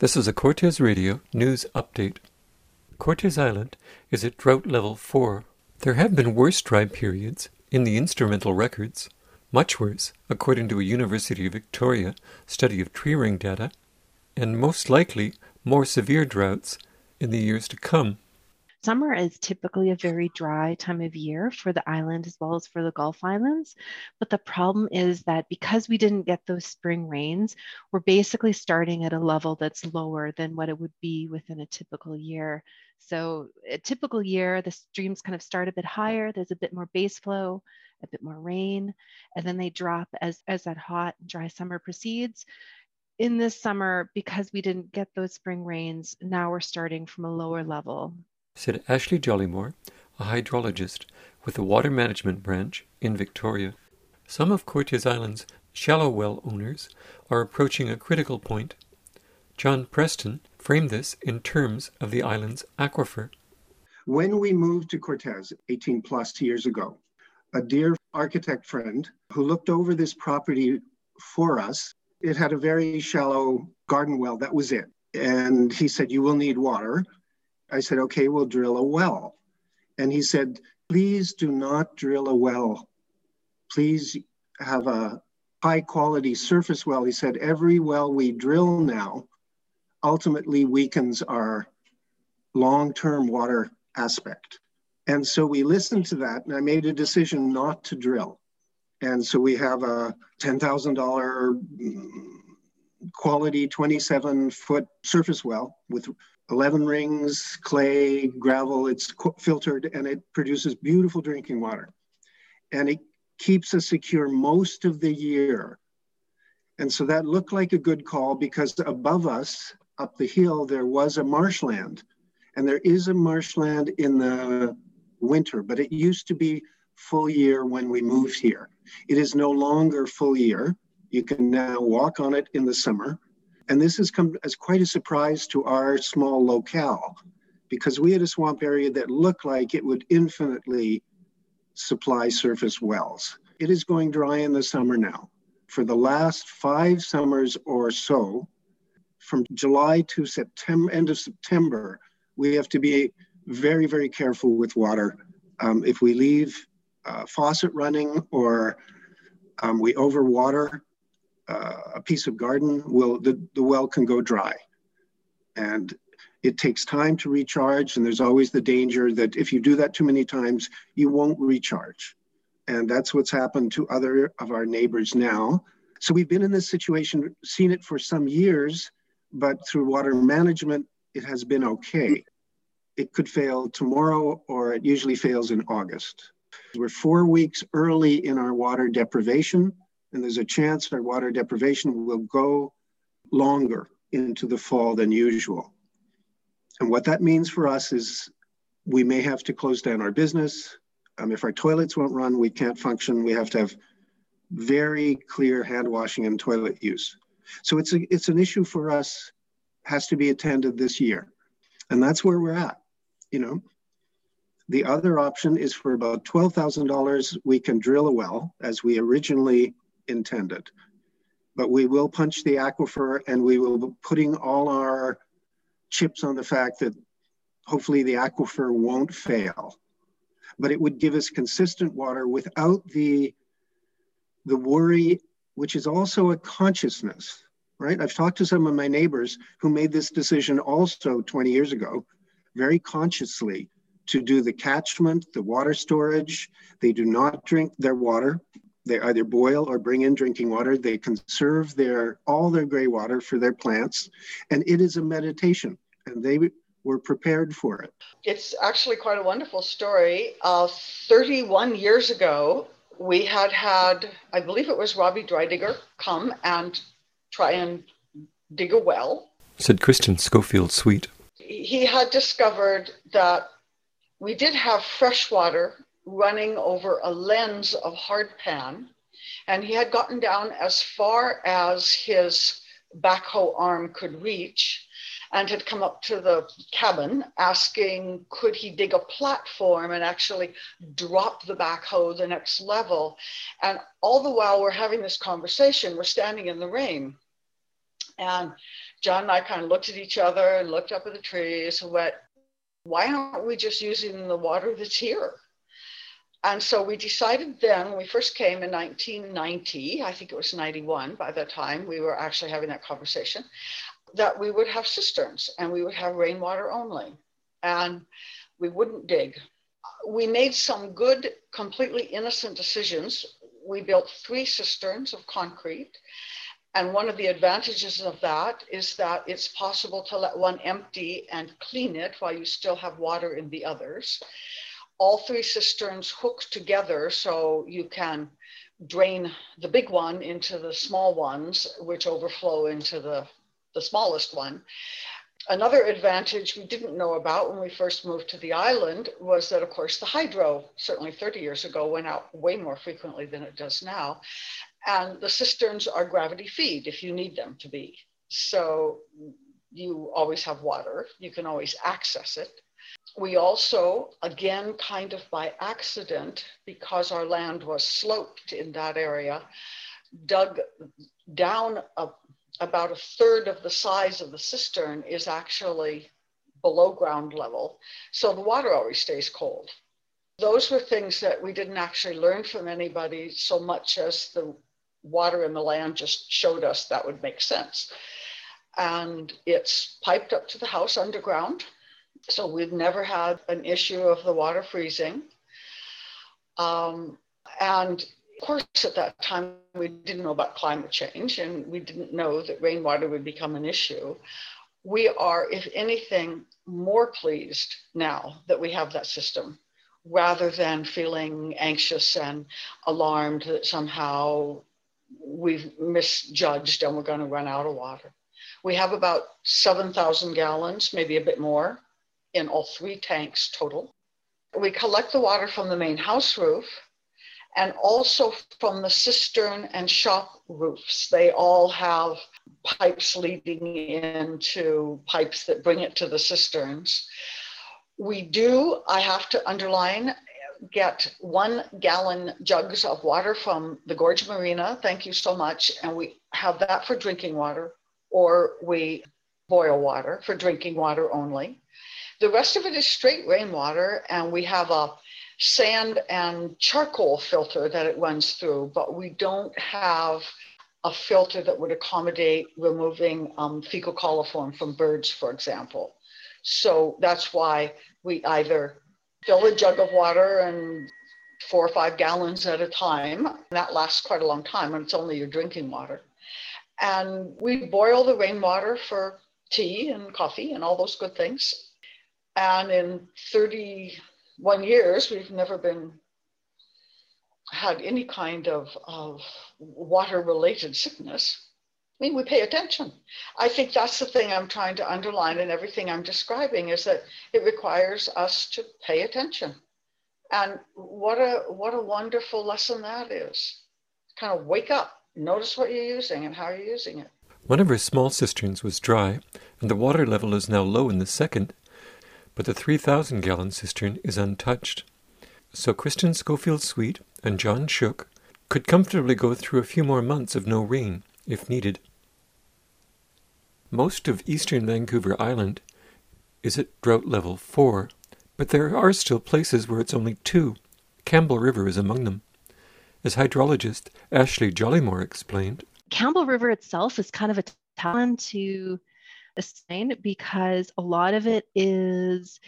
This is a Cortes Radio news update. Cortes Island is at drought level 4. There have been worse dry periods in the instrumental records, much worse, according to a University of Victoria study of tree ring data, and most likely more severe droughts in the years to come. Summer is typically a very dry time of year for the island as well as for the Gulf Islands. But the problem is that because we didn't get those spring rains, we're basically starting at a level that's lower than what it would be within a typical year. So, a typical year, the streams kind of start a bit higher, there's a bit more base flow, a bit more rain, and then they drop as, as that hot, dry summer proceeds in this summer, because we didn't get those spring rains, now we're starting from a lower level said Ashley Jollymore, a hydrologist with the Water Management Branch in Victoria. Some of Cortes Island's shallow well owners are approaching a critical point. John Preston framed this in terms of the island's aquifer. When we moved to Cortes 18 plus years ago, a dear architect friend who looked over this property for us, it had a very shallow garden well, that was it. And he said, You will need water. I said, okay, we'll drill a well. And he said, please do not drill a well. Please have a high quality surface well. He said, every well we drill now ultimately weakens our long term water aspect. And so we listened to that, and I made a decision not to drill. And so we have a $10,000 quality 27 foot surface well with 11 rings, clay, gravel. It's filtered and it produces beautiful drinking water. And it keeps us secure most of the year. And so that looked like a good call because above us, up the hill, there was a marshland. And there is a marshland in the winter, but it used to be full year when we moved here. It is no longer full year. You can now walk on it in the summer. And this has come as quite a surprise to our small locale because we had a swamp area that looked like it would infinitely supply surface wells. It is going dry in the summer now. For the last five summers or so, from July to September, end of September, we have to be very, very careful with water. Um, if we leave uh, faucet running or um, we overwater, Uh, a piece of garden will the, the well can go dry. And it takes time to recharge and there's always the danger that if you do that too many times you won't recharge. And that's what's happened to other of our neighbors now. So we've been in this situation seen it for some years but through water management it has been okay. It could fail tomorrow or it usually fails in august. We're four weeks early in our water deprivation and there's a chance our water deprivation will go longer into the fall than usual. And what that means for us is we may have to close down our business. Um, if our toilets won't run, we can't function. We have to have very clear hand washing and toilet use. So it's a, it's an issue for us, has to be attended this year. And that's where we're at, you know. The other option is for about $12,000, we can drill a well as we originally intended. But we will punch the aquifer and we will be putting all our chips on the fact that hopefully the aquifer won't fail. But it would give us consistent water without the, the worry, which is also a consciousness, right? I've talked to some of my neighbors who made this decision also 20 years ago, very consciously to do the catchment, the water storage. They do not drink their water. They either boil or bring in drinking water. They conserve their all their gray water for their plants, and it is a meditation. And they were prepared for it. It's actually quite a wonderful story. Uh, 31 years ago, we had had, I believe it was Robbie Drydigger, come and try and dig a well. Said Christian Schofield Sweet. He had discovered that we did have fresh water running over a lens of hardpan. And he had gotten down as far as his backhoe arm could reach and had come up to the cabin asking could he dig a platform and actually drop the backhoe the next level and all the while we're having this conversation we're standing in the rain And John and I kind of looked at each other and looked up at the trees and went, why aren't we just using the water that's here? And so we decided then, when we first came in 1990, I think it was 91 by that time, we were actually having that conversation, that we would have cisterns and we would have rainwater only. And we wouldn't dig. We made some good, completely innocent decisions. We built three cisterns of concrete. And one of the advantages of that is that it's possible to let one empty and clean it while you still have water in the others. All three cisterns hook together so you can drain the big one into the small ones, which overflow into the, the smallest one. Another advantage we didn't know about when we first moved to the island was that, of course, the hydro, certainly 30 years ago, went out way more frequently than it does now. And the cisterns are gravity feed if you need them to be. So you always have water, you can always access it. We also, again, kind of by accident, because our land was sloped in that area, dug down a about a third of the size of the cistern is actually below ground level. So the water always stays cold. Those were things that we didn't actually learn from anybody so much as the water in the land just showed us that would make sense. And it's piped up to the house underground. So we've never had an issue of the water freezing. Um, and of course, at that time, we didn't know about climate change and we didn't know that rainwater would become an issue. We are, if anything, more pleased now that we have that system rather than feeling anxious and alarmed that somehow we've misjudged and we're going to run out of water. We have about 7,000 gallons, maybe a bit more, in all three tanks total. We collect the water from the main house roof and also from the cistern and shop roofs. They all have pipes leading into pipes that bring it to the cisterns. We do, I have to underline, get one gallon jugs of water from the Gorge Marina. Thank you so much. And we have that for drinking water, or we boil water for drinking water only. The rest of it is straight rainwater, and we have a sand and charcoal filter that it runs through, but we don't have a filter that would accommodate removing um, fecal coliform from birds, for example. So that's why we either fill a jug of water and four or five gallons at a time. That lasts quite a long time and it's only your drinking water. And we boil the rainwater for tea and coffee and all those good things. And in 31 years, we've never been had any kind of, of water related sickness. I mean, we pay attention. I think that's the thing I'm trying to underline in everything I'm describing is that it requires us to pay attention. And what a what a wonderful lesson that is. Kind of wake up, notice what you're using and how you're using it. One of our small cisterns was dry, and the water level is now low in the second, but the 3,000 gallon cistern is untouched. So Kristen Schofield Sweet and John Shook could comfortably go through a few more months of no rain, if needed. Most of eastern Vancouver Island is at drought level 4, but there are still places where it's only 2. Campbell River is among them. As hydrologist Ashley Jollymore explained, Campbell River itself is kind of a talent to because a lot of it is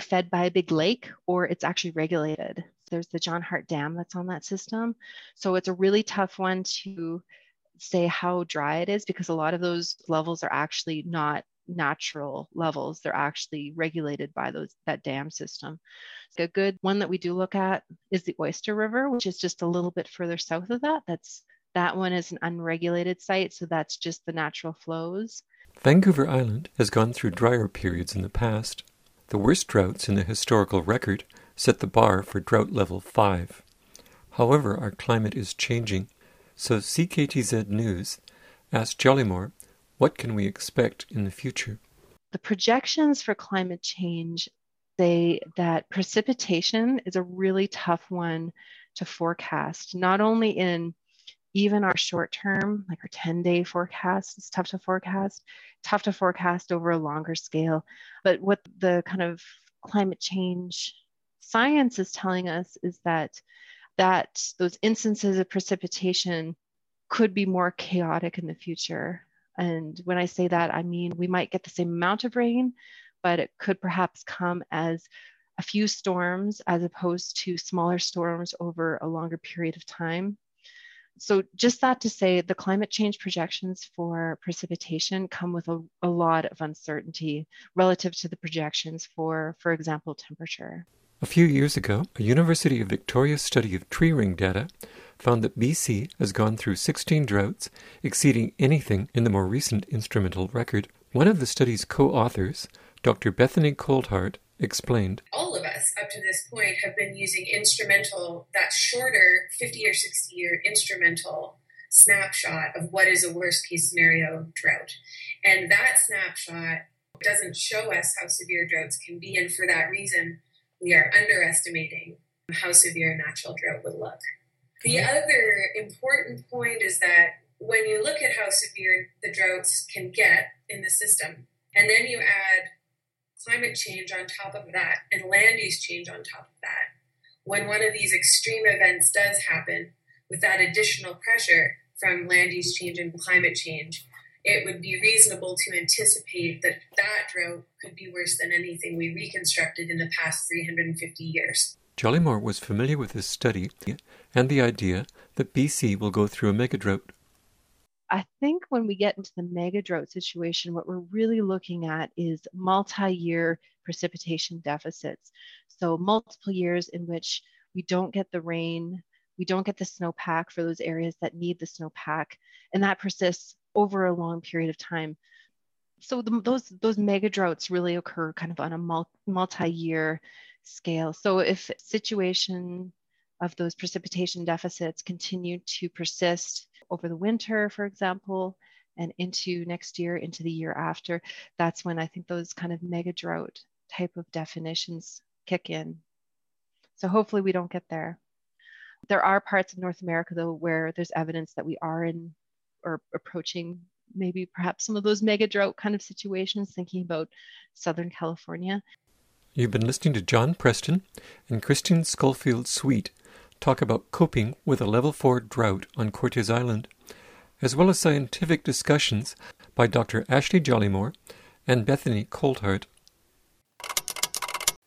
fed by a big lake or it's actually regulated. There's the John Hart Dam that's on that system. So it's a really tough one to say how dry it is because a lot of those levels are actually not natural levels they're actually regulated by those that dam system a good one that we do look at is the oyster river which is just a little bit further south of that that's that one is an unregulated site so that's just the natural flows Vancouver Island has gone through drier periods in the past. The worst droughts in the historical record set the bar for drought level 5. However, our climate is changing, so CKTZ News asked Jollymore, what can we expect in the future? The projections for climate change say that precipitation is a really tough one to forecast, not only in even our short term, like our 10 day forecast, is tough to forecast, tough to forecast over a longer scale. But what the kind of climate change science is telling us is that that those instances of precipitation could be more chaotic in the future. And when I say that, I mean we might get the same amount of rain, but it could perhaps come as a few storms as opposed to smaller storms over a longer period of time. So, just that to say, the climate change projections for precipitation come with a, a lot of uncertainty relative to the projections for, for example, temperature. A few years ago, a University of Victoria study of tree ring data found that BC has gone through 16 droughts, exceeding anything in the more recent instrumental record. One of the study's co authors, Dr. Bethany Coulthard, explained. All of us up to this point have been using instrumental, that shorter 50 or 60 year instrumental snapshot of what is a worst case scenario drought. And that snapshot doesn't show us how severe droughts can be. And for that reason, we are underestimating how severe a natural drought would look. The other important point is that when you look at how severe the droughts can get in the system, and then you add climate change on top of that and land use change on top of that, when one of these extreme events does happen with that additional pressure from land use change and climate change, it would be reasonable to anticipate that that drought could be worse than anything we reconstructed in the past 350 years. Jollymore was familiar with this study and the idea that BC will go through a megadrought. I think when we get into the mega drought situation, what we're really looking at is multi year precipitation deficits. So, multiple years in which we don't get the rain, we don't get the snowpack for those areas that need the snowpack, and that persists over a long period of time. So, the, those, those mega droughts really occur kind of on a multi year scale. So if situation of those precipitation deficits continue to persist over the winter, for example, and into next year, into the year after, that's when I think those kind of mega drought type of definitions kick in. So hopefully we don't get there. There are parts of North America, though, where there's evidence that we are in or approaching maybe perhaps some of those mega drought kind of situations, thinking about Southern California. You've been listening to John Preston and Christine Schofield Sweet talk about coping with a level 4 drought on Cortes Island, as well as scientific discussions by Dr. Ashley Jollymore and Bethany Coulthard